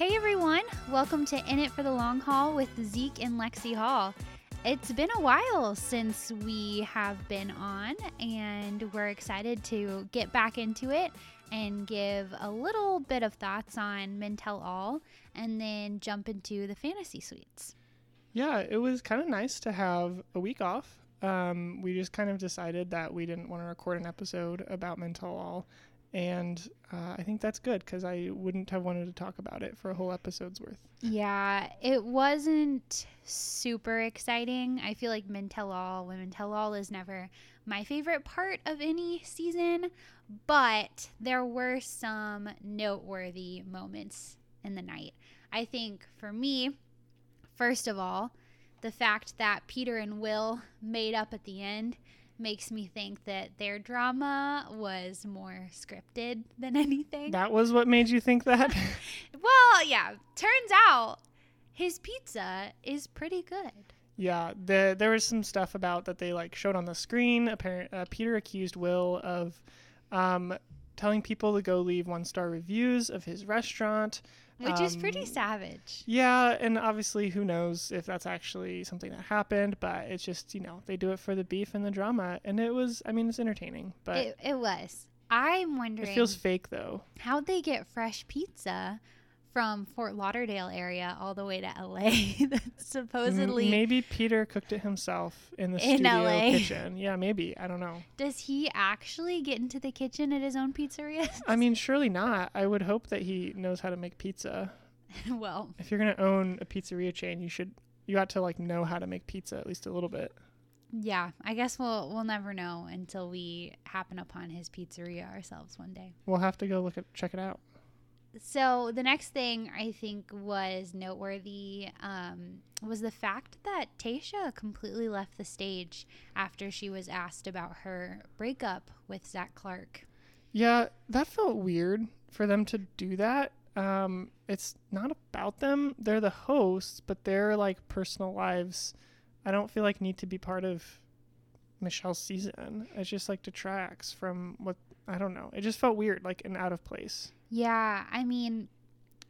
Hey everyone, welcome to In It for the Long Haul with Zeke and Lexi Hall. It's been a while since we have been on, and we're excited to get back into it and give a little bit of thoughts on Men Tell All and then jump into the fantasy suites. Yeah, it was kind of nice to have a week off. Um, we just kind of decided that we didn't want to record an episode about Men Tell All. And uh, I think that's good because I wouldn't have wanted to talk about it for a whole episode's worth. Yeah, it wasn't super exciting. I feel like Men Tell All, Women Tell All is never my favorite part of any season, but there were some noteworthy moments in the night. I think for me, first of all, the fact that Peter and Will made up at the end makes me think that their drama was more scripted than anything. That was what made you think that? well, yeah. Turns out his pizza is pretty good. Yeah, the, there was some stuff about that they like showed on the screen. Apparent, uh, Peter accused Will of um, telling people to go leave one star reviews of his restaurant. Which um, is pretty um, savage. Yeah, and obviously, who knows if that's actually something that happened, but it's just, you know, they do it for the beef and the drama. And it was, I mean, it's entertaining, but. It, it was. I'm wondering. It feels fake, though. How'd they get fresh pizza from Fort Lauderdale area all the way to LA. supposedly maybe Peter cooked it himself in the in studio LA. kitchen. Yeah, maybe. I don't know. Does he actually get into the kitchen at his own pizzeria? I mean, surely not. I would hope that he knows how to make pizza. well, if you're going to own a pizzeria chain, you should you ought to like know how to make pizza at least a little bit. Yeah, I guess we'll we'll never know until we happen upon his pizzeria ourselves one day. We'll have to go look at check it out so the next thing I think was noteworthy um, was the fact that Tayshia completely left the stage after she was asked about her breakup with Zac Clark. Yeah, that felt weird for them to do that. Um, it's not about them; they're the hosts, but their like personal lives, I don't feel like need to be part of Michelle's season. It just like detracts from what I don't know. It just felt weird, like and out of place. Yeah, I mean,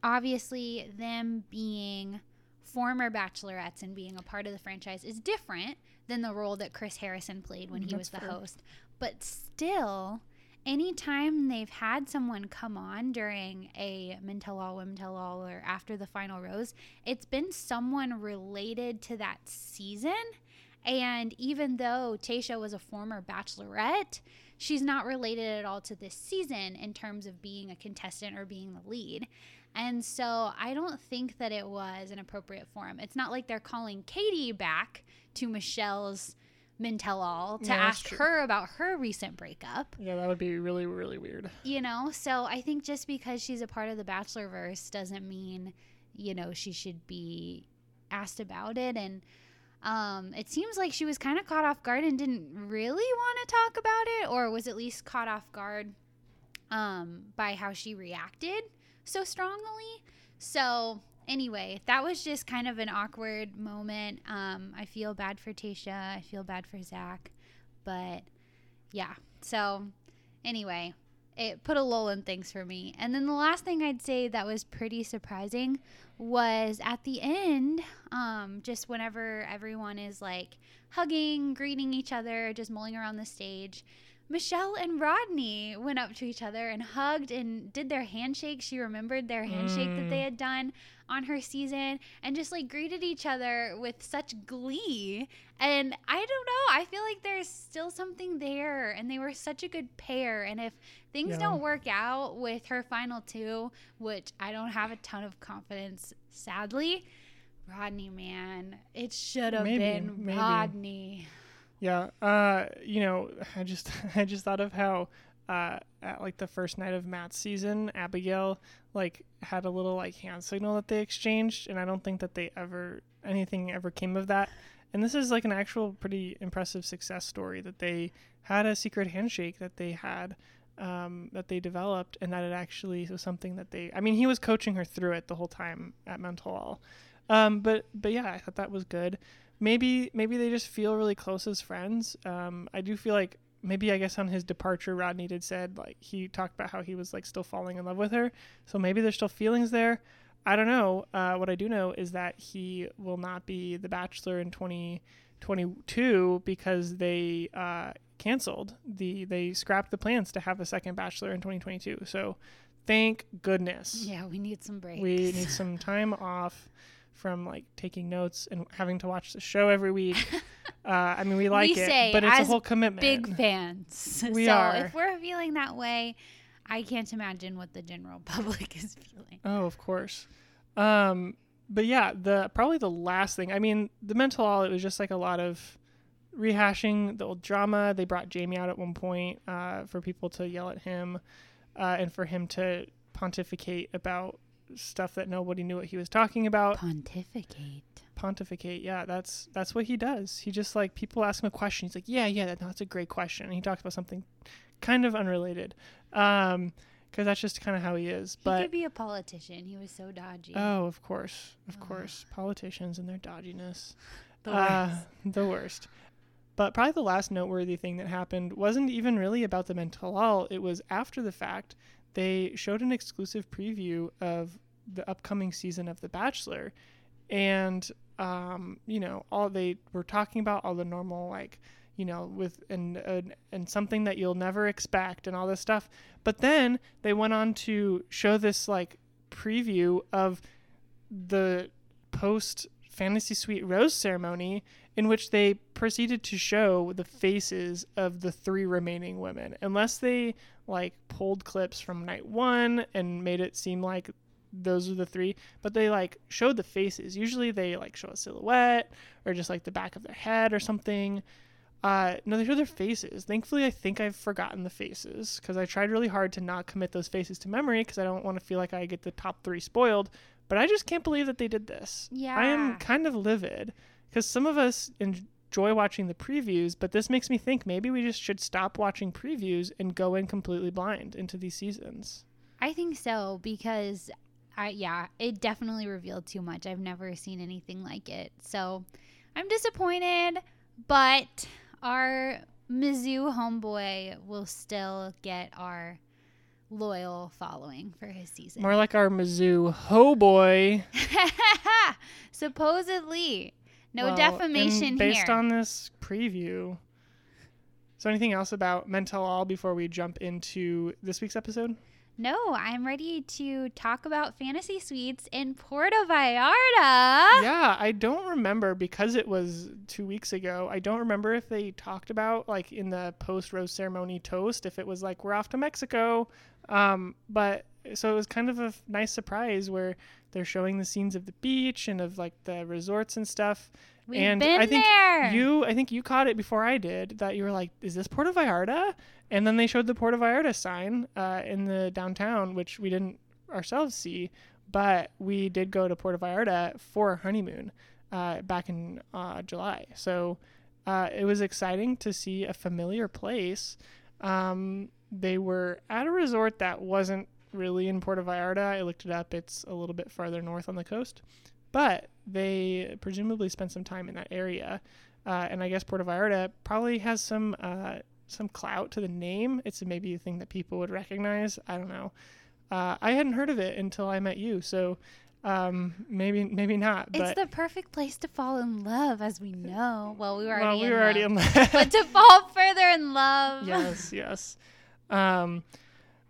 obviously, them being former bachelorettes and being a part of the franchise is different than the role that Chris Harrison played when he That's was the fair. host. But still, anytime they've had someone come on during a Men Tell All, Women Tell All, or after the final rose, it's been someone related to that season. And even though Tayshia was a former bachelorette, she's not related at all to this season in terms of being a contestant or being the lead. And so I don't think that it was an appropriate forum. It's not like they're calling Katie back to Michelle's Men Tell All to yeah, ask her about her recent breakup. Yeah, that would be really, really weird. You know, so I think just because she's a part of the Bachelorverse doesn't mean, you know, she should be asked about it. And um, it seems like she was kind of caught off guard and didn't really want to talk about it, or was at least caught off guard um, by how she reacted so strongly. So, anyway, that was just kind of an awkward moment. Um, I feel bad for Tayshia. I feel bad for Zac. But yeah, so anyway, it put a lull in things for me. And then the last thing I'd say that was pretty surprising was at the end, um, just whenever everyone is like hugging, greeting each other, just mulling around the stage. Michelle and Rodney went up to each other and hugged and did their handshake. She remembered their handshake mm. that they mm. had done on her season and just like greeted each other with such glee. And I don't know, I feel like there's still something there and they were such a good pair. And if things yeah. don't work out with her final two, which I don't have a ton of confidence, sadly, Rodney, man, it should have been maybe. Rodney. Yeah, uh, you know, I just I just thought of how uh, at like the first night of Matt's season, Abigail like had a little like hand signal that they exchanged, and I don't think that they ever anything ever came of that. And this is like an actual pretty impressive success story that they had a secret handshake that they had um, that they developed, and that it actually was something that they. I mean, he was coaching her through it the whole time at Men Tell All. Um, but but yeah, I thought that was good maybe maybe they just feel really close as friends. Um, I do feel like maybe I guess on his departure, Rodney did said like he talked about how he was like still falling in love with her. So maybe there's still feelings there. I don't know. Uh, what I do know is that he will not be the Bachelor in 2022 because they uh, canceled the they scrapped the plans to have a second Bachelor in 2022. So thank goodness. Yeah, we need some breaks. We need some time off from like taking notes and having to watch the show every week. uh, I mean, we like We it, but it's a whole commitment. Big fans. We so are. if we're feeling that way, I can't imagine what the general public is feeling. Oh, of course. Um, but yeah, the probably the last thing. I mean, the Men Tell All it was just like a lot of rehashing the old drama. They brought Jamie out at one point uh, for people to yell at him uh, and for him to pontificate about stuff that nobody knew what he was talking about. Pontificate. Pontificate, yeah, that's that's what he does. He just like people ask him a question. He's like, yeah, yeah, that, that's a great question. And he talks about something kind of unrelated, um, because that's just kind of how he is. He But could be a politician. He was so dodgy. Oh, of course, of Ugh. course. Politicians and their dodginess. the Uh, worst. the worst. But probably the last noteworthy thing that happened wasn't even really about the Men Tell All. It was after the fact. They showed an exclusive preview of the upcoming season of The Bachelor. And, um, you know, all they were talking about, all the normal, like, you know, with and, and and something that you'll never expect and all this stuff. But then they went on to show this like preview of the post fantasy suite rose ceremony in which they proceeded to show the faces of the three remaining women unless they like pulled clips from night 1 and made it seem like those are the three but they like showed the faces usually they like show a silhouette or just like the back of their head or something uh, no, they show their faces. Thankfully, I think I've forgotten the faces because I tried really hard to not commit those faces to memory because I don't want to feel like I get the top three spoiled. But I just can't believe that they did this. Yeah. I am kind of livid because some of us enjoy watching the previews, but this makes me think maybe we just should stop watching previews and go in completely blind into these seasons. I think so because I yeah, it definitely revealed too much. I've never seen anything like it. So I'm disappointed, but our Mizzou homeboy will still get our loyal following for his season. More like our Mizzou ho boy. Supposedly. No Well, defamation based here. on this preview. So anything else about Men Tell All before we jump into this week's episode? no, I'm ready to talk about fantasy suites in Puerto Vallarta. yeah, I don't remember because it was two weeks ago. I don't remember if they talked about like in the post rose ceremony toast if it was like we're off to Mexico. Um, but so it was kind of a f- nice surprise where they're showing the scenes of the beach and of like the resorts and stuff. We've and I think there. you, I think you caught it before I did. That you were like, "Is this Puerto Vallarta?" And then they showed the Puerto Vallarta sign uh, in the downtown, which we didn't ourselves see, but we did go to Puerto Vallarta for honeymoon uh, back in uh, July. So uh, it was exciting to see a familiar place. Um, they were at a resort that wasn't really in Puerto Vallarta. I looked it up; it's a little bit farther north on the coast, but they presumably spent some time in that area. Uh, and I guess Puerto Vallarta probably has some uh, some clout to the name. It's maybe a thing that people would recognize. I don't know. Uh, I hadn't heard of it until I met you, so um, maybe maybe not. It's the perfect place to fall in love, as we know. Well, we were already, well, we were already love. in love. but to fall further in love. yes, yes. Um,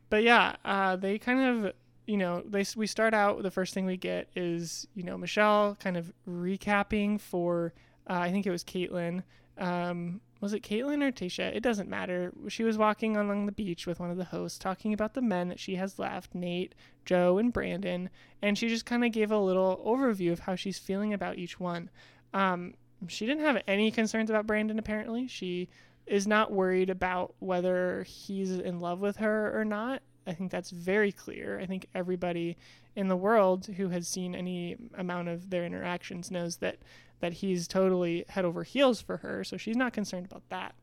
but yeah, uh, they kind of, you know, they we start out. The first thing we get is, you know, Michelle kind of recapping for, uh, I think it was Kaitlyn. Um, was it Kaitlyn or Tayshia? It doesn't matter. She was walking along the beach with one of the hosts, talking about the men that she has left, Nate, Joe, and Brandon, and she just kind of gave a little overview of how she's feeling about each one. Um, she didn't have any concerns about Brandon. Apparently, she is not worried about whether he's in love with her or not. I think that's very clear. I think everybody in the world who has seen any amount of their interactions knows that that he's totally head over heels for her. So she's not concerned about that.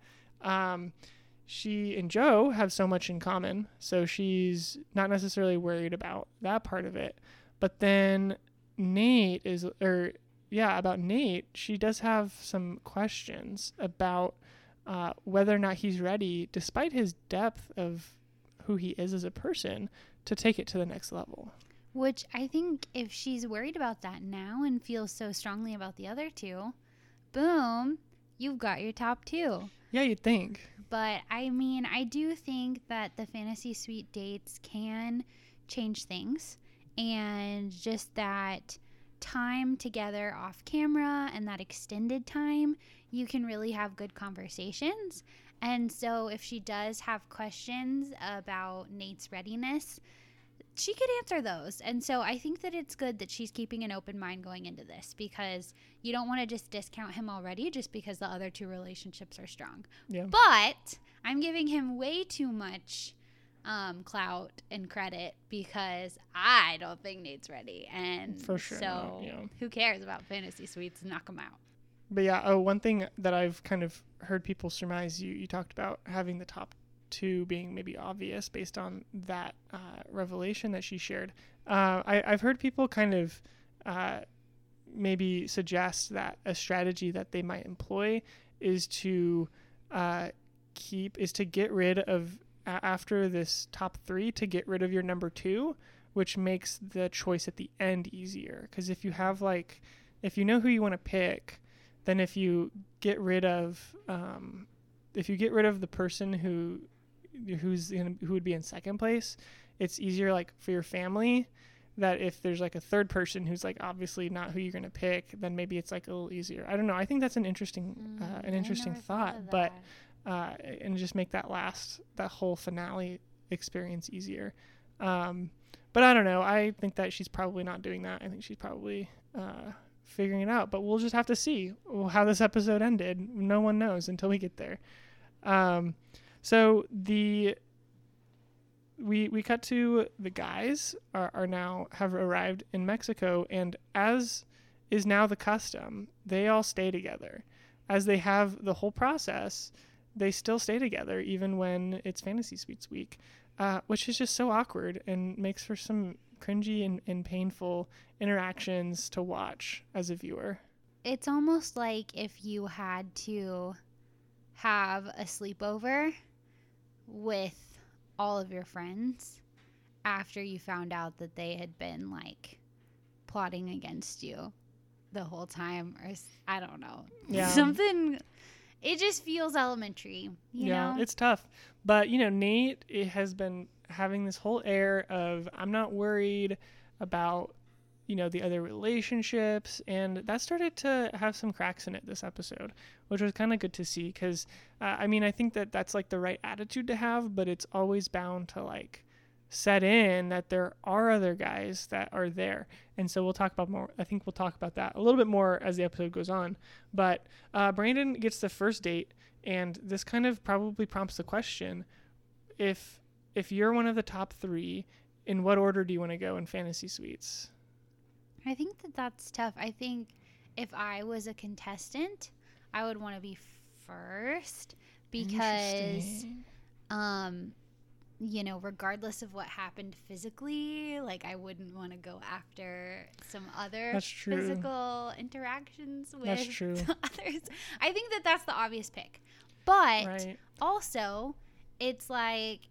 Um, she and Joe have so much in common, so she's not necessarily worried about that part of it. But then Nate is, or yeah, about Nate, she does have some questions about uh, whether or not he's ready, despite his depth of who he is as a person, to take it to the next level. Which I think if she's worried about that now and feels so strongly about the other two, boom, you've got your top two. Yeah, you'd think. But I mean, I do think that the fantasy suite dates can change things. And just that time together off camera and that extended time, you can really have good conversations. And so, if she does have questions about Nate's readiness, she could answer those. And so, I think that it's good that she's keeping an open mind going into this because you don't want to just discount him already just because the other two relationships are strong. Yeah. But I'm giving him way too much um, clout and credit because I don't think Nate's ready. And For sure so, not, yeah. who cares about fantasy suites? Knock him out. But yeah, oh, one thing that I've kind of heard people surmise you you talked about having the top two being maybe obvious based on that uh, revelation that she shared. Uh, I, I've heard people kind of uh, maybe suggest that a strategy that they might employ is to uh, keep is to get rid of after this top three to get rid of your number two, which makes the choice at the end easier. Because if you have like if you know who you want to pick then if you get rid of um, if you get rid of the person who who's in, who would be in second place it's easier like for your family that if there's like a third person who's like obviously not who you're going to pick then maybe it's like a little easier. I don't know. I think that's an interesting uh, Mm, an I interesting thought but uh, and just make that last that whole finale experience easier. Um, but i don't know. I think that she's probably not doing that. I think she's probably uh, figuring it out but we'll just have to see how this episode ended. No one knows until we get there. Um, so the we we cut to the guys are, are now have arrived in mexico and as is now the custom they all stay together. As they have the whole process they still stay together even when it's fantasy suites week uh, which is just so awkward and makes for some cringy and, and painful interactions to watch as a viewer It's almost like if you had to have a sleepover with all of your friends after you found out that they had been like plotting against you the whole time or I don't know. Yeah. Something it just feels elementary, you yeah, know. it's tough. But you know, Nate it has been having this whole air of I'm not worried about you know the other relationships, and that started to have some cracks in it this episode, which was kind of good to see. Because uh, I mean, I think that that's like the right attitude to have, but it's always bound to like set in that there are other guys that are there. And so we'll talk about more i think we'll talk about that a little bit more as the episode goes on. But uh, brandon gets the first date and this kind of probably prompts the question if if you're one of the top three in what order do you want to go in fantasy suites I think that that's tough. I think if I was a contestant, I would want to be first because um you know, regardless of what happened physically, like I wouldn't want to go after some other physical interactions with others. I think that that's the obvious pick. But right also, it's like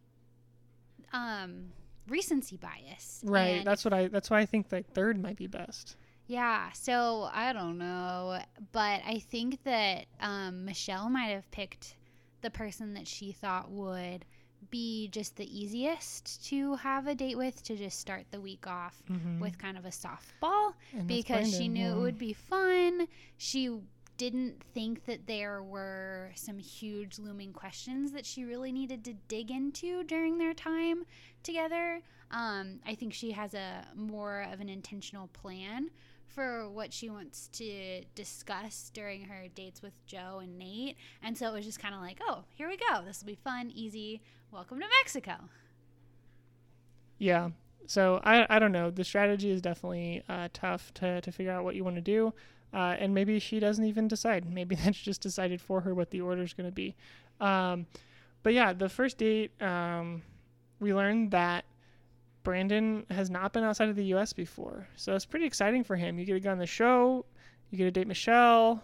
um recency bias. right And that's what i that's why i think like third might be best yeah, so I don't know, but I think that um, Michelle might have picked the person that she thought would be just the easiest to have a date with to just start the week off Mhm. with kind of a softball And because she knew it would be fun. She didn't think that there were some huge looming questions that she really needed to dig into during their time together. Um, I think she has a more of an intentional plan for what she wants to discuss during her dates with Joe and Nate. And so it was just kind of like, oh, here we go. This will be fun, easy. Welcome to Mexico. Yeah. So I, I don't know. The strategy is definitely uh, tough to, to figure out what you want to do. Uh, and maybe she doesn't even decide. Maybe that's just decided for her what the order is going to be. Um, but yeah, the first date, um, we learned that Brandon has not been outside of the U.S. before. So it's pretty exciting for him. You get to go on the show, you get to date Michelle.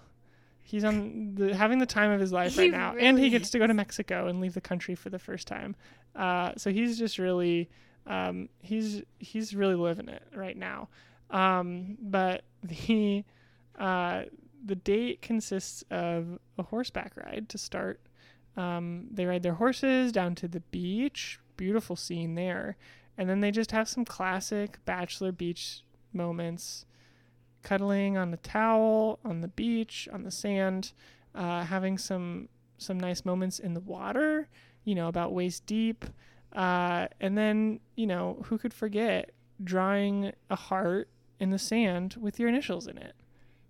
He's on the having the time of his life He right now, and he really gets to go to Mexico and leave the country for the first time. Uh, so he's just really Um, he's he's really living it right now. Um, but the uh, the date consists of a horseback ride to start. Um, they ride their horses down to the beach. Beautiful scene there. And then they just have some classic bachelor beach moments cuddling on the towel, on the beach, on the sand, uh, having some some nice moments in the water, you know, about waist deep. Uh, and then, you know, who could forget drawing a heart in the sand with your initials in it?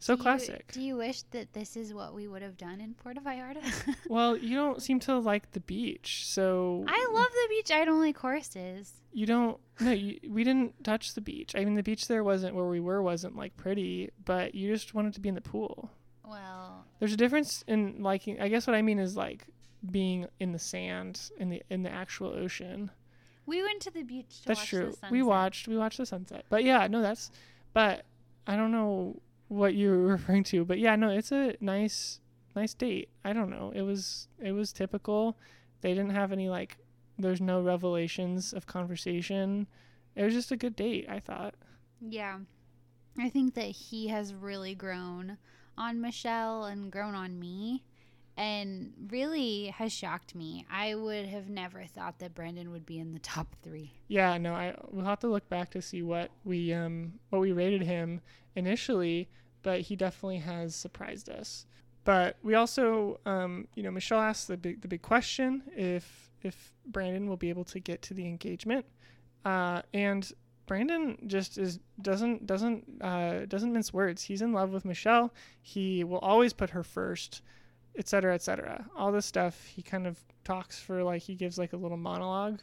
So Do you- classic. do you wish that this is what we would have done in Puerto Vallarta? well, you don't seem to like the beach, so I love the beach. I don't like horses. you don't. No, you, we didn't touch the beach. I mean, the beach there wasn't where we were wasn't like pretty, but you just wanted to be in the pool. Well, There's a difference in liking. I guess what I mean is like being in the sand in the in the actual ocean. we went to the beach to that's watch true. the sunset. We watched we watched the sunset. But yeah, no, that's. But I don't know what you were referring to. But yeah, no, it's a nice nice date. I don't know. It was it was typical. They didn't have any like. There's no revelations of conversation. It was just a good date. I thought. Yeah. I think that he has really grown on Michelle and grown on me and really has shocked me. I would have never thought that Brandon would be in the top 3. Yeah, no, I we'll have to look back to see what we um what we rated him initially, but he definitely has surprised us. But we also um you know Michelle asked the big the big question if if Brandon will be able to get to the engagement, uh and Brandon just is doesn't doesn't uh doesn't mince words. He's in love with Michelle. He will always put her first, et cetera, et cetera. All this stuff he kind of talks for like he gives like a little monologue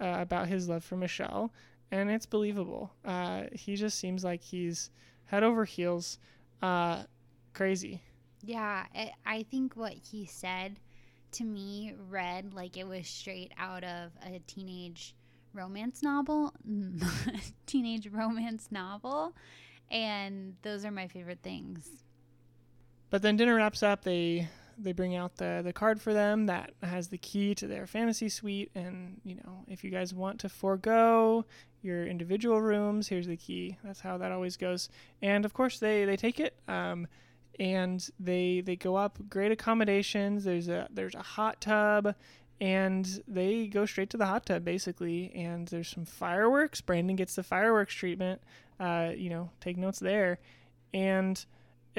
uh, about his love for Michelle, and it's believable. Uh, he just seems like he's head over heels, uh, crazy. Yeah, I I think what he said to me read like it was straight out of a teenage romance novel, teenage romance novel, and those are my favorite things. But then dinner wraps up. They they bring out the the card for them that has the key to their fantasy suite, and you know if you guys want to forego your individual rooms, here's the key. That's how that always goes. And of course they they take it. Um, and they they go up great accommodations there's a there's a hot tub and they go straight to the hot tub basically and there's some fireworks brandon gets the fireworks treatment uh, you know take notes there and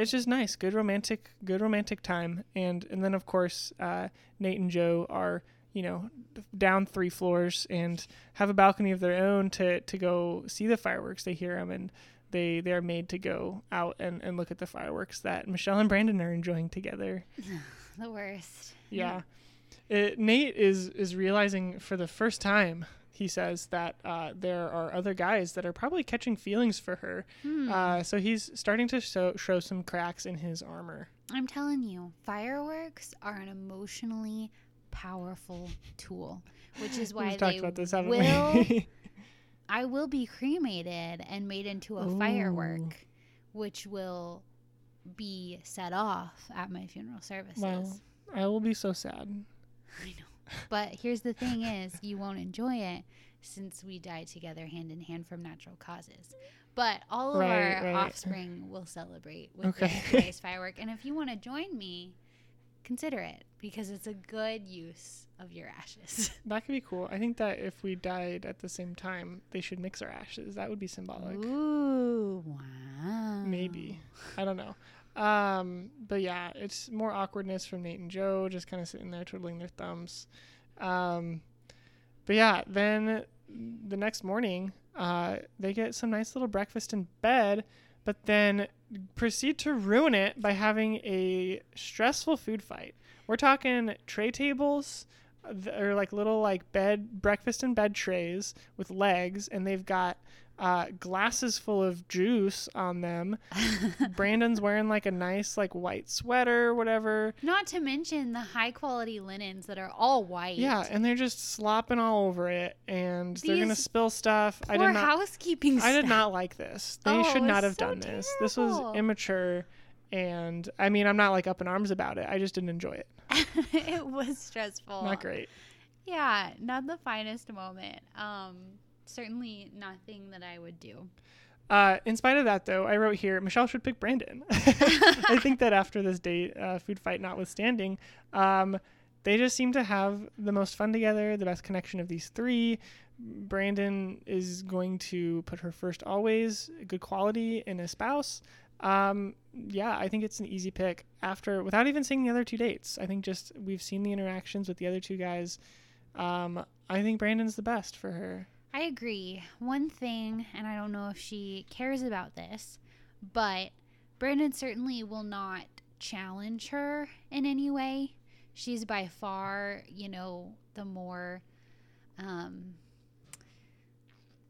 it's just nice good romantic good romantic time and and then of course uh, nate and joe are you know down three floors and have a balcony of their own to to go see the fireworks they hear them and they they are made to go out and, and look at the fireworks that Michelle and Brandon are enjoying together. The worst. Yeah, It, Nate is is realizing for the first time. He says that uh, there are other guys that are probably catching feelings for her. Hmm. Uh, so he's starting to show, show some cracks in his armor. I'm telling you, fireworks are an emotionally powerful tool, which is why We've they talked about this, haven't will. we? I will be cremated and made into a Ooh. firework, which will be set off at my funeral services. Wow. I will be so sad. I know. But here's the thing is you won't enjoy it since we die together hand in hand from natural causes. But all of Right, our right. offspring will celebrate with Okay. this nice firework. And if you want to join me, consider it because it's a good use of your ashes. That could be cool. I think that if we died at the same time, they should mix our ashes. That would be symbolic. Ooh, wow. Maybe. I don't know. Um, but yeah, it's more awkwardness from Nate and Joe, just kind of sitting there twiddling their thumbs. Um, but yeah, then the next morning, uh, they get some nice little breakfast in bed, but then proceed to ruin it by having a stressful food fight. We're talking tray tables, or like little like bed breakfast in bed trays with legs, and they've got uh, glasses full of juice on them. Brandon's wearing like a nice like white sweater, whatever. Not to mention the high quality linens that are all white. Yeah, and they're just slopping all over it, and they're gonna spill stuff. I Poor did not. housekeeping I did not like this. They Oh, should not have so done this. This was immature, and I mean, I'm not like up in arms about it. I just didn't enjoy it. it was stressful. Not great. Yeah, not the finest moment. Um, certainly nothing that I would do. Uh, in spite of that, though, I wrote here Michelle should pick Brandon. I think that after this date, uh, food fight notwithstanding, um, they just seem to have the most fun together, the best connection of these three. Brandon is going to put her first always, good quality in a spouse. Um, yeah, I think it's an easy pick after without even seeing the other two dates. I think just we've seen the interactions with the other two guys. Um, I think Brandon's the best for her. I agree. One thing, and I don't know if she cares about this, but Brandon certainly will not challenge her in any way. She's by far, you know, the more um,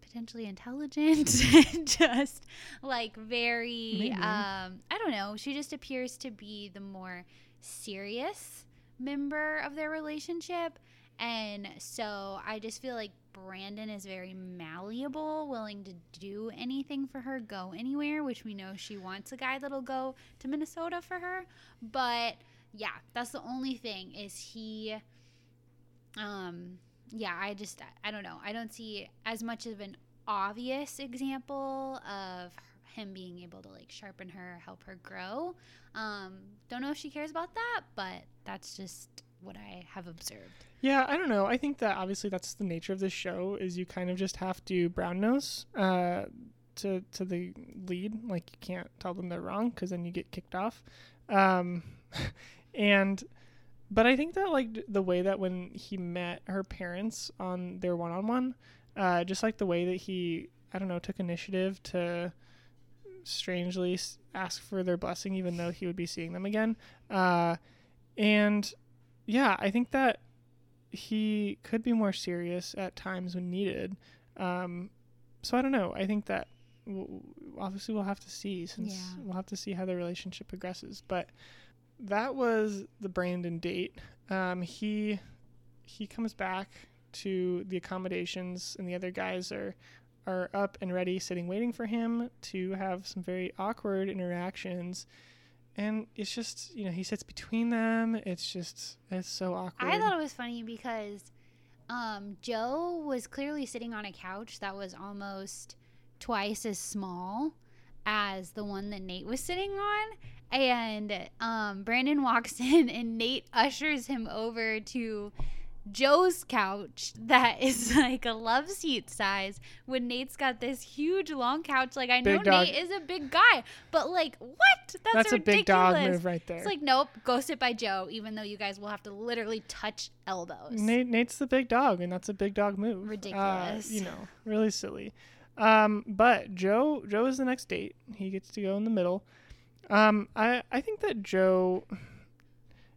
potentially intelligent, just like very, um, I don't know. She just appears to be the more serious member of their relationship. And so I just feel like Brandon is very malleable, willing to do anything for her, go anywhere, which we know she wants a guy that'll go to Minnesota for her. But yeah, that's the only thing is he um yeah, I just I don't know. I don't see as much of an obvious example of him being able to like sharpen her, help her grow. Um don't know if she cares about that, but that's just what I have observed. Yeah, I don't know. I think that obviously that's the nature of this show is you kind of just have to brown nose uh, to to the lead. Like you can't tell them they're wrong because then you get kicked off. Um, and but I think that like the way that when he met her parents on their one on one, just like the way that he I don't know took initiative to strangely ask for their blessing even though he would be seeing them again. Uh, and yeah, I think that he could be more serious at times when needed. Um, so I don't know. I think that w- obviously we'll have to see since Yeah. we'll have to see how the relationship progresses. But that was the Brandon date. Um, he he comes back to the accommodations, and the other guys are are up and ready, sitting waiting for him to have some very awkward interactions. And it's just, you know, he sits between them. It's just, it's so awkward. I thought it was funny because um, Joe was clearly sitting on a couch that was almost twice as small as the one that Nate was sitting on. And um, Brandon walks in, and Nate ushers him over to Joe's couch that is like a love seat size. When Nate's got this huge long couch, like I know Nate is a big guy, but like what? That's, That's a big dog move right there. It's like, nope, go sit by Joe, even though you guys will have to literally touch elbows. Nate, Nate's the big dog, and that's a big dog move. Uh, Ridiculous. you know, really silly. Um, but Joe, Joe is the next date. He gets to go in the middle. Um, I, I think that Joe,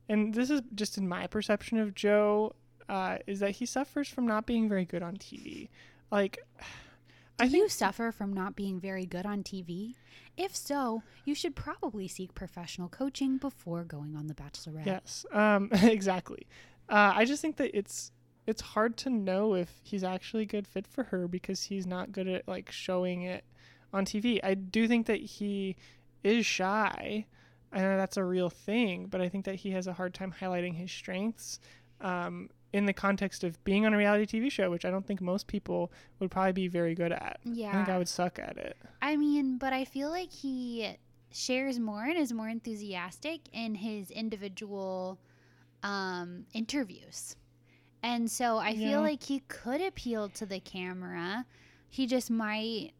and this is just in my perception of Joe, uh, is that he suffers from not being very good on TV. Like, I Do think you suffer from not being very good on TV? If so, you should probably seek professional coaching before going on The Bachelorette. Yes, um, exactly. Uh, I just think that it's it's hard to know if he's actually a good fit for her because he's not good at like showing it on TV. I do think that he is shy. I know that's a real thing, but I think that he has a hard time highlighting his strengths um, in the context of being on a reality TV show, which I don't think most people would probably be very good at. Yeah. I think I would suck at it. I mean, but I feel like he shares more and is more enthusiastic in his individual um, interviews. And so I Yeah. feel like he could appeal to the camera. He just might,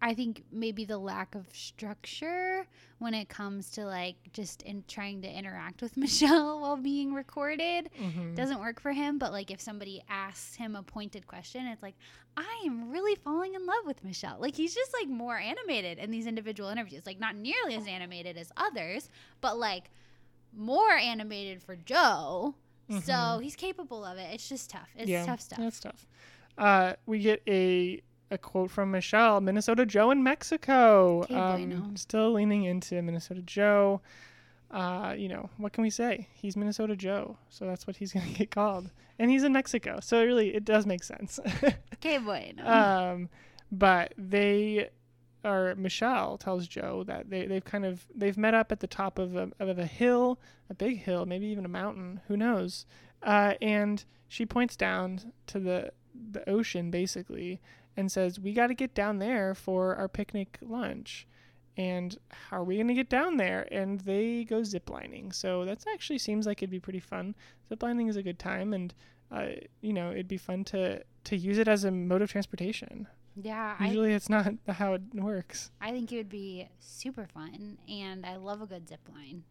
I think maybe the lack of structure when it comes to like just in trying to interact with Michelle while being recorded Mhm. doesn't work for him. But like if somebody asks him a pointed question, it's like, I am really falling in love with Michelle. Like he's just like more animated in these individual interviews. Like not nearly as animated as others, but like more animated for Joe. So Mhm. he's capable of it. It's just tough. It's yeah, tough stuff. That's tough. Uh, we get a a quote from Michelle, Minnesota Joe in Mexico. Um, still leaning into Minnesota Joe. Uh, you know, what can we say? He's Minnesota Joe, so that's what he's gonna get called. And he's in Mexico, so really it does make sense. Que bueno. um, but they or Michelle tells Joe that they, they've kind of they've met up at the top of a, of a hill, a big hill, maybe even a mountain, who knows? Uh, and she points down to the the ocean basically and says, We got to get down there for our picnic lunch. And how are we going to get down there? And they go ziplining. So that actually seems like it'd be pretty fun. Ziplining is a good time. And, uh, you know, it'd be fun to, to use it as a mode of transportation. Yeah, Usually it's not how it works. I, I think it would be super fun, and I love a good zip line.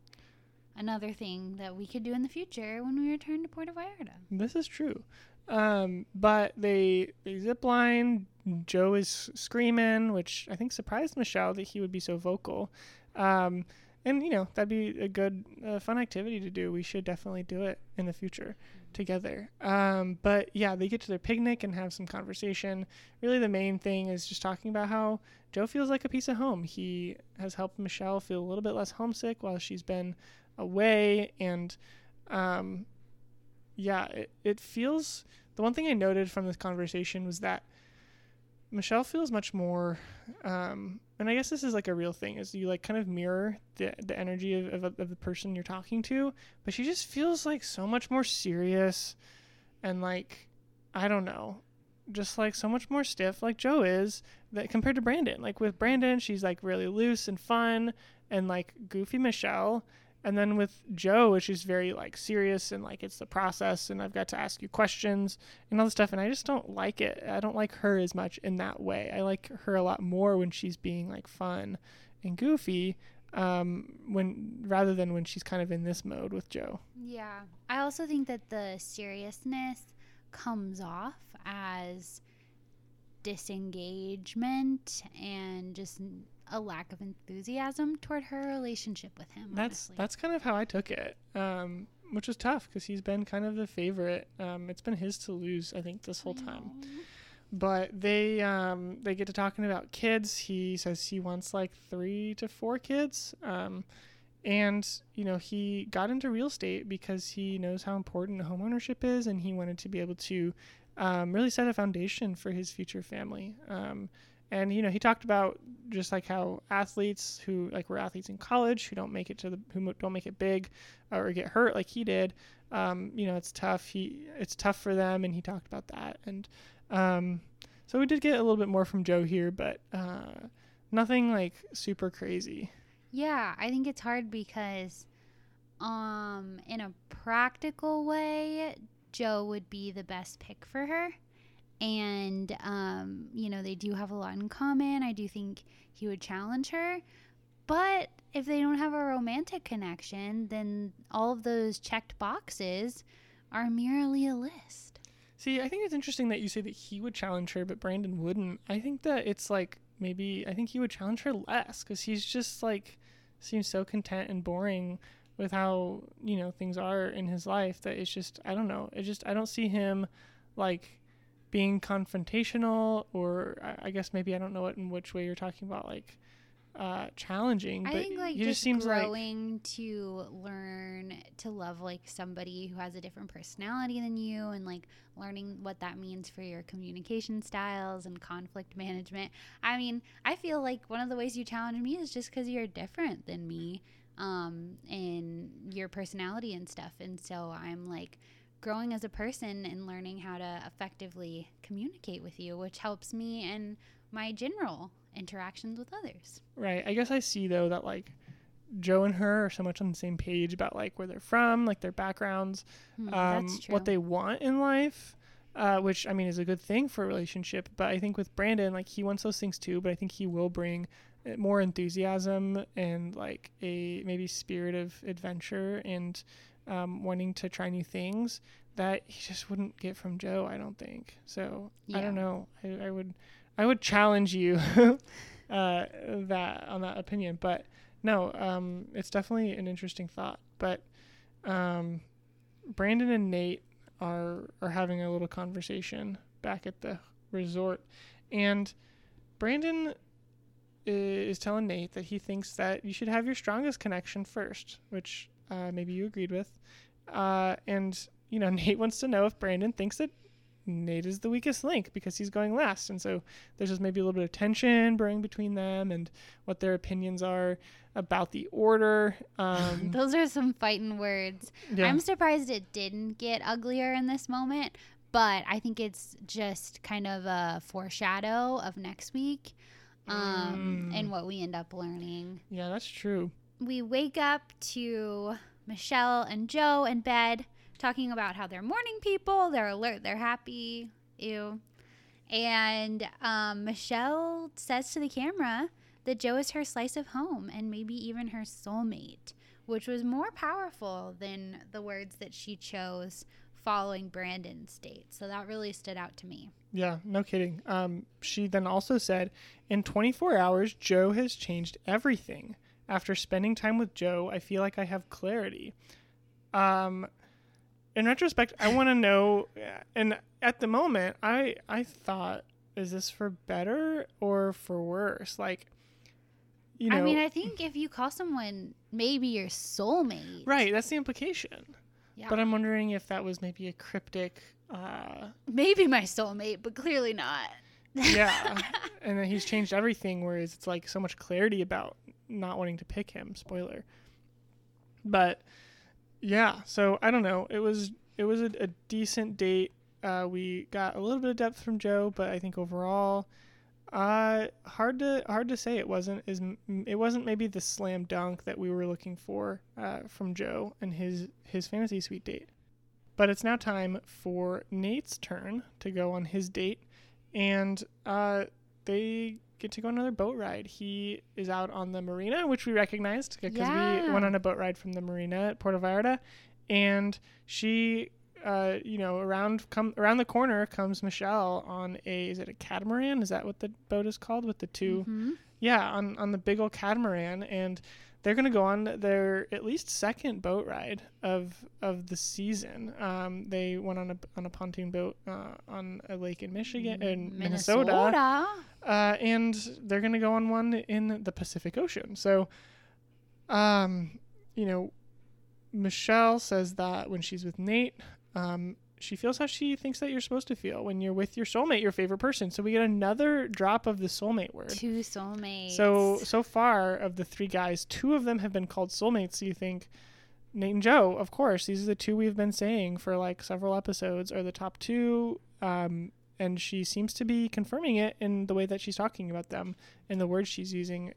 Another thing that we could do in the future when we return to Puerto Vallarta. This is true. Um, but they they zip line. Joe is screaming, which I think surprised Michelle that he would be so vocal. Um, and you know that'd be a good, uh, fun activity to do. We should definitely do it in the future together. Um, but yeah, they get to their picnic and have some conversation. Really, the main thing is just talking about how Joe feels like a piece of home. He has helped Michelle feel a little bit less homesick while she's been away, and um, yeah, it, it feels. The one thing I noted from this conversation was that Michelle feels much more, um, and I guess this is like a real thing, is you like kind of mirror the the energy of, of, of the person you're talking to, but she just feels like so much more serious, and like, I don't know, just like so much more stiff, like Joe is, that compared to Brandon. Like with Brandon, she's like really loose and fun, and like goofy Michelle and then with Joe, which is very like serious and like it's the process and I've got to ask you questions and all this stuff and I just don't like it. I don't like her as much in that way. I like her a lot more when she's being like fun and goofy um when rather than when she's kind of in this mode with Joe. Yeah. I also think that the seriousness comes off as disengagement and just a lack of enthusiasm toward her relationship with him. That's honestly. that's kind of how I took it, um, which was tough because he's been kind of the favorite. Um, it's been his to lose, I think, this whole time. But they um, they get to talking about kids. He says he wants like three to four kids. Um, and you know he got into real estate because he knows how important home ownership is, and he wanted to be able to um, really set a foundation for his future family. And you know he talked about just like how athletes who like were athletes in college who don't make it to the who don't make it big or get hurt like he did um, you know it's tough. He it's tough for them and he talked about that. And um, so we did get a little bit more from joe here but uh, nothing like super crazy. Yeah, I think it's hard because um in a practical way, Joe would be the best pick for her. And um, you know, they do have a lot in common. I do think he would challenge her. But if they don't have a romantic connection, then all of those checked boxes are merely a list. See, I think it's interesting that you say that he would challenge her, but Brandon wouldn't. I think that it's like maybe I think he would challenge her less because he's just like seems so content and boring with how you know things are in his life that it's just I don't know. It just I don't see him like being confrontational or I, I guess maybe I don't know what in which way you're talking about like uh challenging. I but think like just, just seems like growing to learn to love like somebody who has a different personality than you and like learning what that means for your communication styles and conflict management. I mean, I feel like one of the ways you challenge me is just because you're different than me um in your personality and stuff. And so I'm like growing as a person and learning how to effectively communicate with you, which helps me in my general interactions with others. Right. I guess I see though that like Joe and her are so much on the same page about like where they're from, like their backgrounds, Hmm, um, what they want in life, uh, which I mean is a good thing for a relationship. But I think with Brandon, like he wants those things too, but I think he will bring uh, more enthusiasm and like a maybe spirit of adventure and um, wanting to try new things that he just wouldn't get from Joe. I don't think. So I don't know. I, I would I would challenge you uh, that on that opinion, but no, um, it's definitely an interesting thought. But um, Brandon and Nate are are having a little conversation back at the resort, and Brandon is telling Nate that he thinks that you should have your strongest connection first, which uh, maybe you agreed with, uh, and you know Nate wants to know if Brandon thinks that Nate is the weakest link because he's going last, and so there's just maybe a little bit of tension brewing between them and what their opinions are about the order. Um, Those are some fighting words. yeah. I'm surprised it didn't get uglier in this moment, but I think it's just kind of a foreshadow of next week um, Mm. and what we end up learning. Yeah, that's true. We wake up to Michelle and Joe in bed talking about how they're morning people, they're alert, they're happy. Ew. And um, Michelle says to the camera that Joe is her slice of home and maybe even her soulmate, which was more powerful than the words that she chose following Brandon's date. So that really stood out to me. Yeah, no kidding. Um, she then also said, in 24 hours, Joe has changed everything. After spending time with Joe, I feel like I have clarity. Um, in retrospect, I want to know, and at the moment, I I thought, is this for better or for worse? Like, you know, I mean, I think if you call someone maybe your soulmate, right? That's the implication. Yeah. But I'm wondering if that was maybe a cryptic. Uh, maybe my soulmate, but clearly not. yeah and then he's changed everything whereas it's like so much clarity about not wanting to pick him spoiler. But yeah so i don't know. It was it was a, a decent date. Uh, we got a little bit of depth from joe but i think overall uh hard to hard to say. It wasn't is it wasn't maybe the slam dunk that we were looking for uh, from joe and his his fantasy suite date. But it's now time for nate's turn to go on his date. And uh, they get to go on another boat ride. He is out on the marina, which we recognized because we went on a boat ride from the marina at Puerto Vallarta, and she, uh, you know, around come around the corner comes Michelle on a is it a catamaran? Is that what the boat is called with the 2 Mhm. Yeah, on on the big old catamaran, and they're gonna go on their at least second boat ride of of the season. Um, they went on a on a pontoon boat uh, on a lake in Michigan in Minnesota, uh, and they're gonna go on one in the Pacific Ocean. So, um, you know, Michelle says that when she's with Nate, um, she feels how she thinks that you're supposed to feel when you're with your soulmate, your favorite person. So we get another drop of the soulmate word. Two soulmates. So so far of the three guys, two of them have been called soulmates. So you think Nate and Joe, of course, these are the two we've been saying for like several episodes are the top two. Um, and she seems to be confirming it in the way that she's talking about them and the words she's using.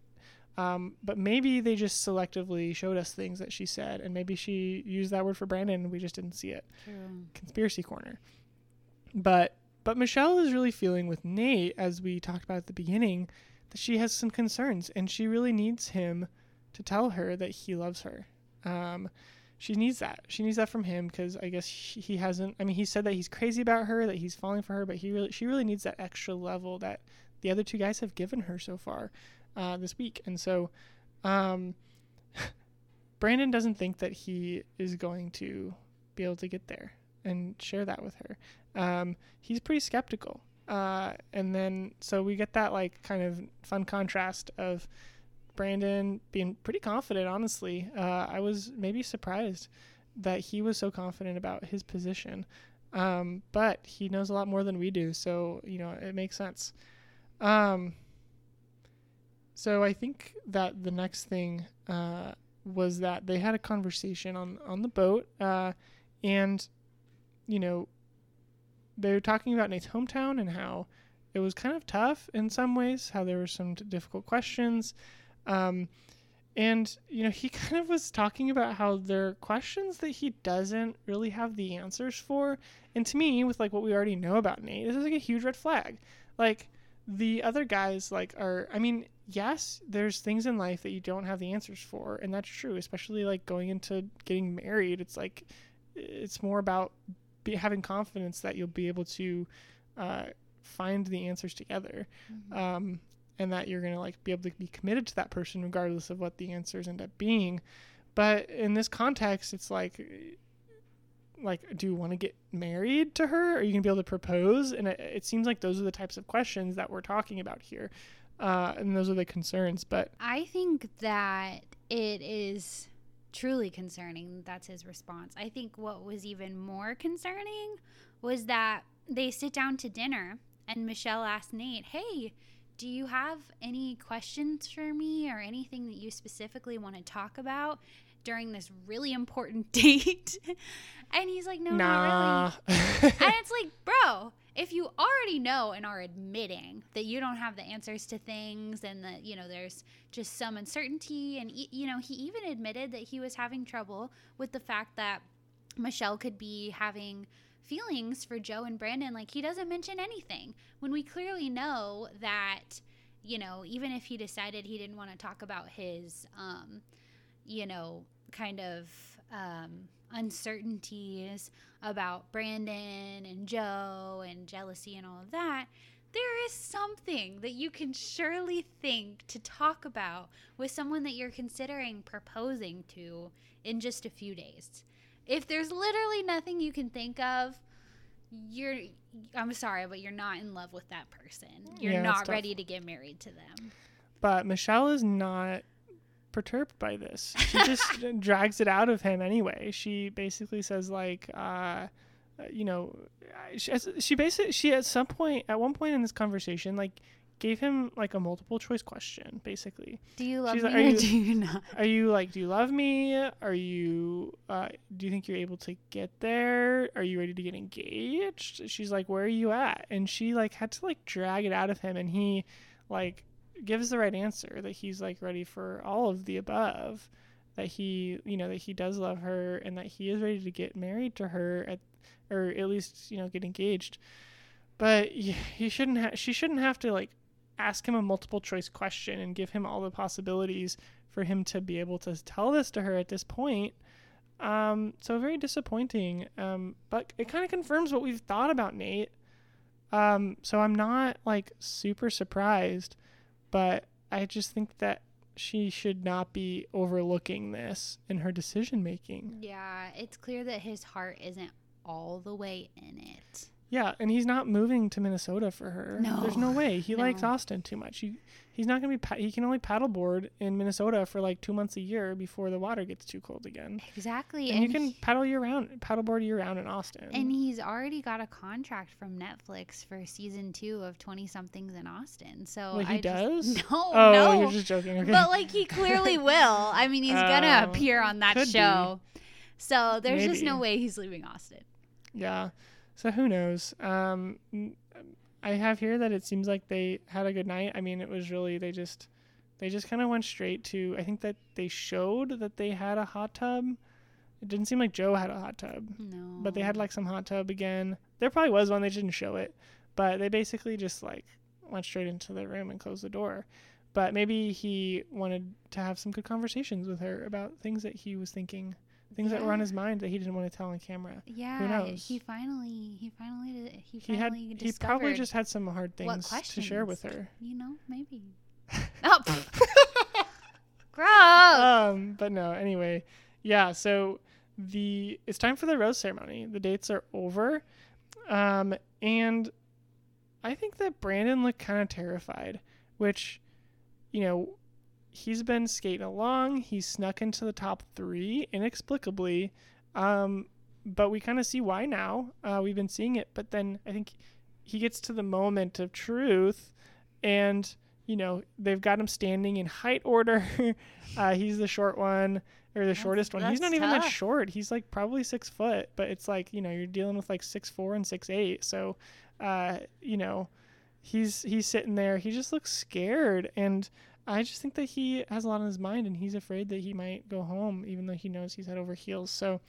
Um, but maybe they just selectively showed us things that she said, and maybe she used that word for Brandon and we just didn't see it True. conspiracy corner. But but Michelle is really feeling with Nate, as we talked about at the beginning, that she has some concerns, and she really needs him to tell her that he loves her. Um, she needs that. She needs that from him because I guess he, he hasn't. I mean, he said that he's crazy about her, that he's falling for her, but he really, she really needs that extra level that the other two guys have given her so far uh, this week. And so, um, Brandon doesn't think that he is going to be able to get there and share that with her. Um, he's pretty skeptical. Uh, and then so we get that like kind of fun contrast of Brandon being pretty confident. Honestly, uh, I was maybe surprised that he was so confident about his position. Um, but he knows a lot more than we do, so you know it makes sense. Um, so I think that the next thing uh, was that they had a conversation on on the boat, uh, and you know they were talking about Nate's hometown and how it was kind of tough in some ways, how there were some t- difficult questions. Um, and, you know, he kind of was talking about how there are questions that he doesn't really have the answers for. And to me, with like what we already know about Nate, this is like a huge red flag. Like, the other guys, like, are, I mean, yes, there's things in life that you don't have the answers for. And that's true, especially like going into getting married. It's like, it's more about be having confidence that you'll be able to uh, find the answers together um, and that you're going to like be able to be committed to that person regardless of what the answers end up being but in this context it's like like do you want to get married to her are you going to be able to propose and it, it seems like those are the types of questions that we're talking about here uh, and those are the concerns but I think that it is truly concerning that's his response. I think what was even more concerning was that they sit down to dinner and Michelle asked Nate, Hey, do you have any questions for me or anything that you specifically want to talk about? during this really important date. and he's like, no, not nah. really. and it's like, bro, if you already know and are admitting that you don't have the answers to things and that, you know, there's just some uncertainty, and, you know, he even admitted that he was having trouble with the fact that Michelle could be having feelings for Joe and Brandon. Like, he doesn't mention anything when we clearly know that, you know, even if he decided he didn't want to talk about his, um, you know, kind of um, uncertainties about Brandon and Joe and jealousy and all of that, there is something that you can surely think to talk about with someone that you're considering proposing to in just a few days. If there's literally nothing you can think of, you're I'm sorry, but you're not in love with that person. You're Yeah, not ready to get married to them. But Michelle is not perturbed by this. She just drags it out of him anyway. She basically says like, uh, you know, she, she basically she at some point at one point in this conversation like gave him like a multiple choice question basically. Do you love She's me like, or you- do you not? Are you like, do you love me? Are you, uh, do you think you're able to get there? Are you ready to get engaged? She's like, where are you at? And she like had to like drag it out of him, and he like gives the right answer that he's like ready for all of the above, that he, you know, that he does love her, and that he is ready to get married to her at, or at least you know get engaged. But he shouldn't have. She shouldn't have to like ask him a multiple choice question and give him all the possibilities for him to be able to tell this to her at this point. Um, so very disappointing. Um, but it kind of confirms what we've thought about Nate. Um, so I'm not like super surprised, but I just think that she should not be overlooking this in her decision making. Yeah, it's clear that his heart isn't all the way in it. Yeah, and he's not moving to Minnesota for her. No, There's no No, way. He likes. Austin too much. He, he's not gonna be. Pa- he can only paddleboard in Minnesota for like two months a year before the water gets too cold again. Exactly. And, you can he- paddle year round, paddleboard year round in Austin. and he's already got a contract from Netflix for season two of 20 somethings in Austin. So Wait, he I just- does? no, oh, no. you're just joking. Okay. But like he clearly will. I mean, he's gonna Oh, appear on that could be. show. So there's just no way he's leaving Austin. yeah. So who knows? Um, I have here that it seems like they had a good night. I mean, it was really they just they just kind of went straight to. I think that they showed that they had a hot tub. It didn't seem like Joe had a hot tub. No. but they had like some hot tub again. There probably was one they didn't show it, but they basically just like went straight into the room and closed the door. But maybe he wanted to have some good conversations with her about things that he was thinking, things that were on his mind that he didn't want to tell on camera. Yeah, who knows? he finally, he finally, did- he He had finally he probably just had some hard things to share with her. you know, maybe. oh, gross. um, but no, anyway, yeah. So the it's time for the rose ceremony. The dates are over, um, and I think that Brandon looked kind of terrified, which, you know, he's been skating along. He snuck into the top three inexplicably, um, but we kind of see why now. Uh, we've been seeing it, but then I think he gets to the moment of truth, and you know they've got him standing in height order. uh, he's the short one or the That's- shortest one. He's not even that short. He's like probably six foot, but it's like you know you're dealing with like six four and six eight. So, uh, you know, he's he's sitting there. He just looks scared, and I just think that he has a lot on his mind, and he's afraid that he might go home, even though he knows he's head over heels. So,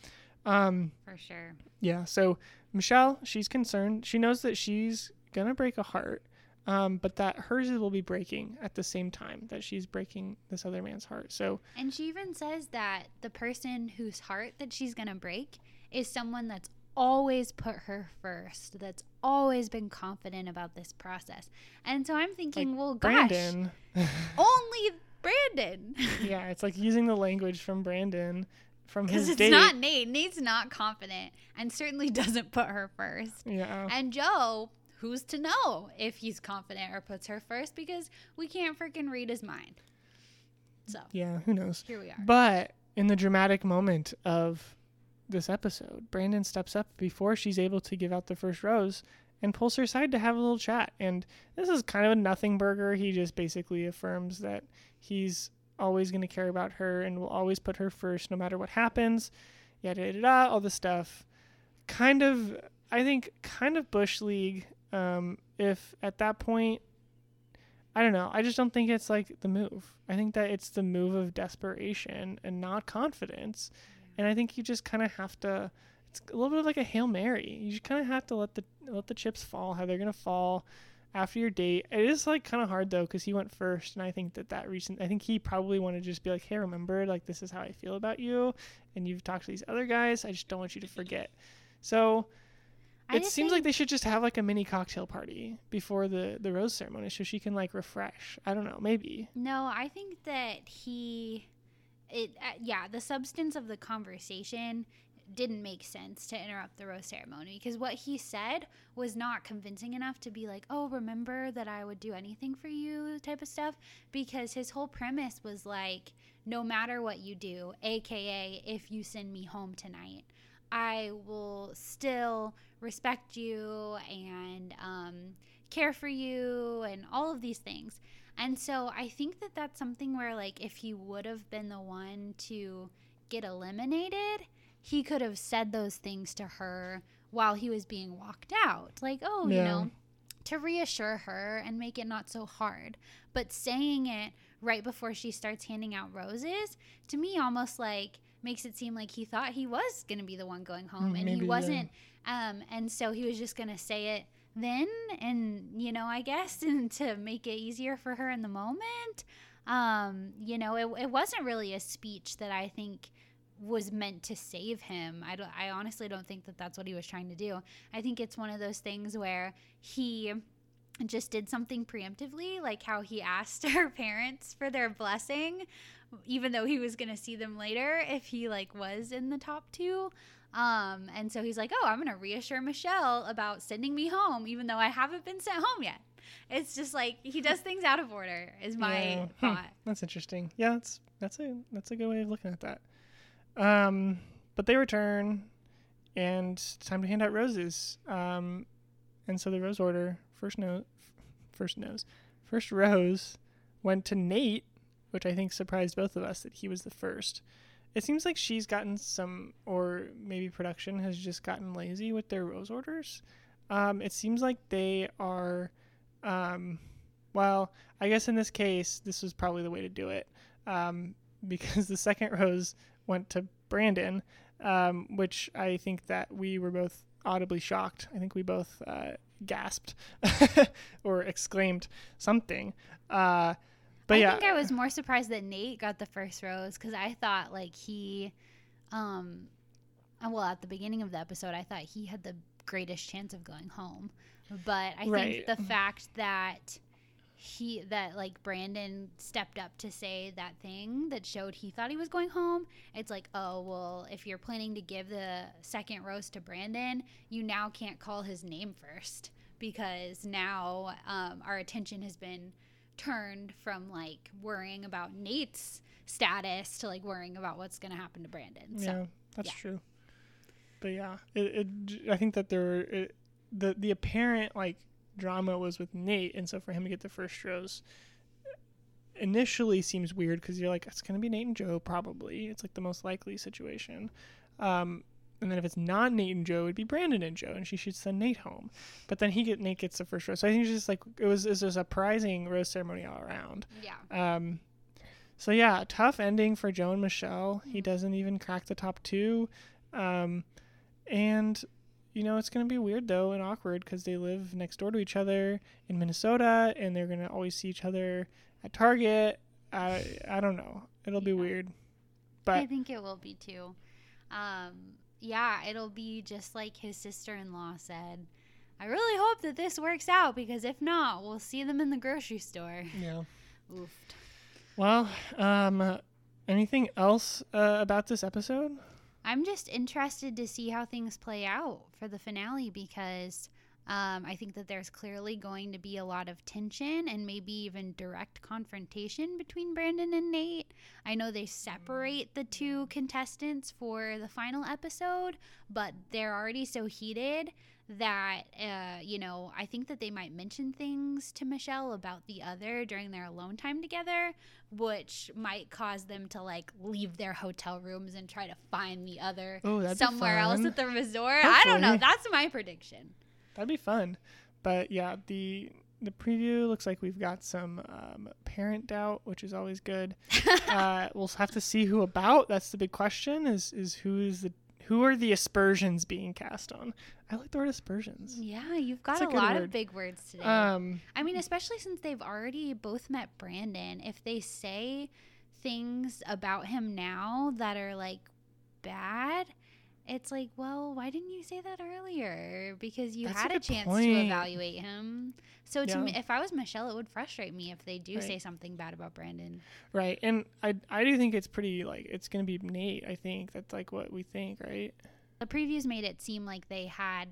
um, For sure. yeah. So Michelle, she's concerned. She knows that she's gonna break a heart, um, but that hers will be breaking at the same time that she's breaking this other man's heart. So And she even says that the person whose heart that she's going to break is someone that's always put her first, that's always been confident about this process. And so I'm thinking, well, gosh, Brandon, only Brandon. yeah, it's like using the language from Brandon from his it's date. not Nate. Nate's not confident and certainly doesn't put her first. yeah. And Joe, who's to know if he's confident or puts her first because we can't freaking read his mind. So Yeah, who knows? here we are. But in the dramatic moment of this episode, Brandon steps up before she's able to give out the first rose and pulls her aside to have a little chat. And this is kind of a nothing burger. He just basically affirms that he's always going to care about her and will always put her first no matter what happens. Yada yada yada, all this stuff. Kind of, I think, kind of bush league. Um, if at that point, I don't know. I just don't think it's like the move. I think that it's the move of desperation and not confidence. And I think you just kind of have to. It's a little bit like a hail mary. You just kind of have to let the let the chips fall how they're gonna fall after your date. It is like kind of hard though because he went first, and I think that that recent. I think he probably wanted to just be like, hey, remember, like this is how I feel about you, and you've talked to these other guys. I just don't want you to forget. So it seems like they should just have like a mini cocktail party before the the rose ceremony, so she can like refresh. I don't know, maybe. No, I think that he, it uh, yeah, the substance of the conversation didn't make sense to interrupt the rose ceremony because what he said was not convincing enough to be like, oh, remember that I would do anything for you type of stuff. Because his whole premise was like, no matter what you do, aka if you send me home tonight, I will still respect you and um, care for you and all of these things. And so I think that that's something where, like, if he would have been the one to get eliminated, he could have said those things to her while he was being walked out. Like, oh, you know, to reassure her and make it not so hard. But saying it right before she starts handing out roses, to me, almost like makes it seem like he thought he was going to be the one going home Mm, and maybe, he wasn't. Um, and so he was just going to say it then and you know i guess and to make it easier for her in the moment. Um you know it, it wasn't really a speech that i think was meant to save him. I don't i honestly don't think that that's what he was trying to do. I think it's one of those things where he just did something preemptively like how he asked her parents for their blessing even though he was going to see them later if he like was in the top 2 um, and so he's like, "Oh, I'm gonna reassure Michelle about sending me home, even though I haven't been sent home yet." It's just like he does things out of order. Is my Yeah. Hmm. thought. That's interesting. Yeah, that's that's a that's a good way of looking at that. Um, but they return, and it's time to hand out roses. Um, and so the rose order first no, first nose, first rose went to Nate, which I think surprised both of us that he was the first. It seems like she's gotten some, or maybe production has just gotten lazy with their rose orders. Um, it seems like they are, um, well, I guess in this case, this was probably the way to do it um, because the second rose went to Brandon, um, which I think that we were both audibly shocked. I think we both uh, gasped or exclaimed something. Uh, but I yeah, think I was more surprised that Nate got the first rose because I thought like he, um, uh, well, at the beginning of the episode, I thought he had the greatest chance of going home, but I Right. think the fact that he that like Brandon stepped up to say that thing that showed he thought he was going home. It's like, oh well, if you're planning to give the second rose to Brandon, you now can't call his name first because now um, our attention has been turned from like worrying about Nate's status to like worrying about what's going to happen to Brandon. So yeah, that's yeah. true. But yeah, it, it I think that there were it, the the apparent like drama was with Nate, and so for him to get the first rose initially seems weird because you're like it's gonna be Nate and Joe probably. It's like the most likely situation. Um, and then if it's not Nate and Joe, it'd be Brandon and Joe, and she should send Nate home. But then he get Nate gets the first rose. So I think it's just like it was was a surprising rose ceremony all around. yeah. Um, so yeah, tough ending for Joe and Michelle. He Mhm. doesn't even crack the top two, um, and you know it's gonna be weird though and awkward because they live next door to each other in Minnesota, and they're gonna always see each other at Target. I I don't know. It'll be Yeah. weird, I think it will be too. Um, yeah, it'll be just like his sister in law said. I really hope that this works out because if not, we'll see them in the grocery store. yeah. Oofed. Well, um, anything else uh, about this episode? I'm just interested to see how things play out for the finale because Um, I think that there's clearly going to be a lot of tension and maybe even direct confrontation between Brandon and Nate. I know they separate the two contestants for the final episode, but they're already so heated that uh, you know i think that they might mention things to michelle about the other during their alone time together which might cause them to like leave their hotel rooms and try to find the other Ooh, somewhere else at the resort. I don't know. That's my prediction That'd be fun. But yeah, the the preview looks like we've got some um, parent doubt, which is always good. uh, we'll have to see who about. That's the big question. Is is who is the who are the aspersions being cast on? I like the word aspersions. yeah you've got That's a a, lot word. of big words today Um, I mean, especially since they've already both met Brandon, if they say things about him now that are like bad, it's like, well, why didn't you say that earlier? Because you That's had a, good chance point. to evaluate him. So to Yeah. me, if I was Michelle, it would frustrate me if they do Right. say something bad about Brandon. right, and I I do think it's pretty like it's gonna be Nate. I think that's like what we think, right? The previews made it seem like they had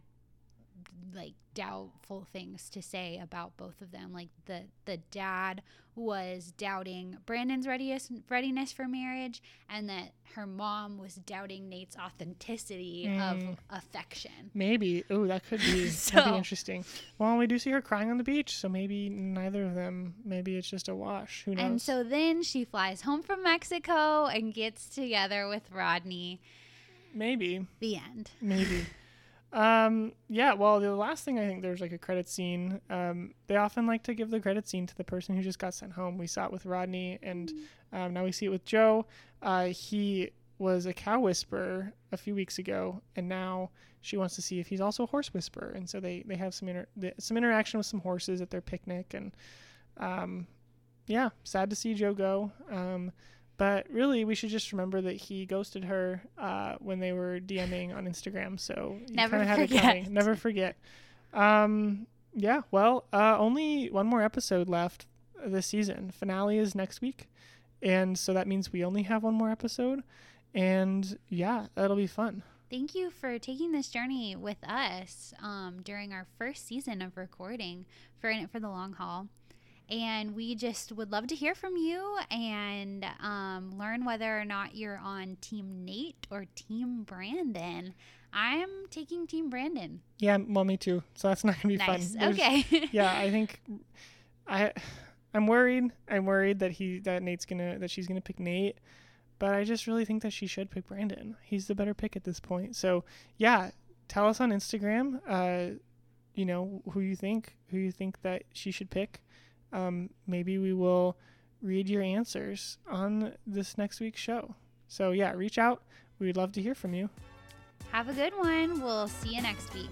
like doubtful things to say about both of them. Like the the dad was doubting Brandon's readiness readiness for marriage, and that her mom was doubting Nate's authenticity Mm. of affection. Maybe. Oh, that could be that'd be interesting. Well, we do see her crying on the beach, so maybe neither of them. Maybe it's just a wash. Who knows? And so then she flies home from Mexico and gets together with Rodney. maybe. The end. Maybe. um, yeah, well, the last thing I think there's like a credit scene. Um, they often like to give the credit scene to the person who just got sent home. We saw it with Rodney, and um, now we see it with Joe. Uh, he was a cow whisperer a few weeks ago, and now she wants to see if he's also a horse whisperer. And so they, they have some inter- some interaction with some horses at their picnic, and um, yeah, sad to see Joe go. Um, but really, we should just remember that he ghosted her uh, when they were DMing on Instagram. So you Never kinda had it forget. coming. Never forget. Um, yeah. Well, uh, only one more episode left this season. Finale is next week, and so that means we only have one more episode. And yeah, that'll be fun. Thank you for taking this journey with us um, during our first season of recording for In It for the Long Haul. And we just would love to hear from you and um, learn whether or not you're on Team Nate or Team Brandon. I'm taking Team Brandon. Yeah, well, me too. So that's not gonna be Nice. fun. There's- Okay. yeah, I think I I'm worried. I'm worried that he that Nate's gonna that she's gonna pick Nate, but I just really think that she should pick Brandon. He's the better pick at this point. So yeah, tell us on Instagram. Uh, you know who you think who you think that she should pick. Um, maybe we will read your answers on this next week's show. So yeah, reach out. We'd love to hear from you. Have a good one. We'll see you next week.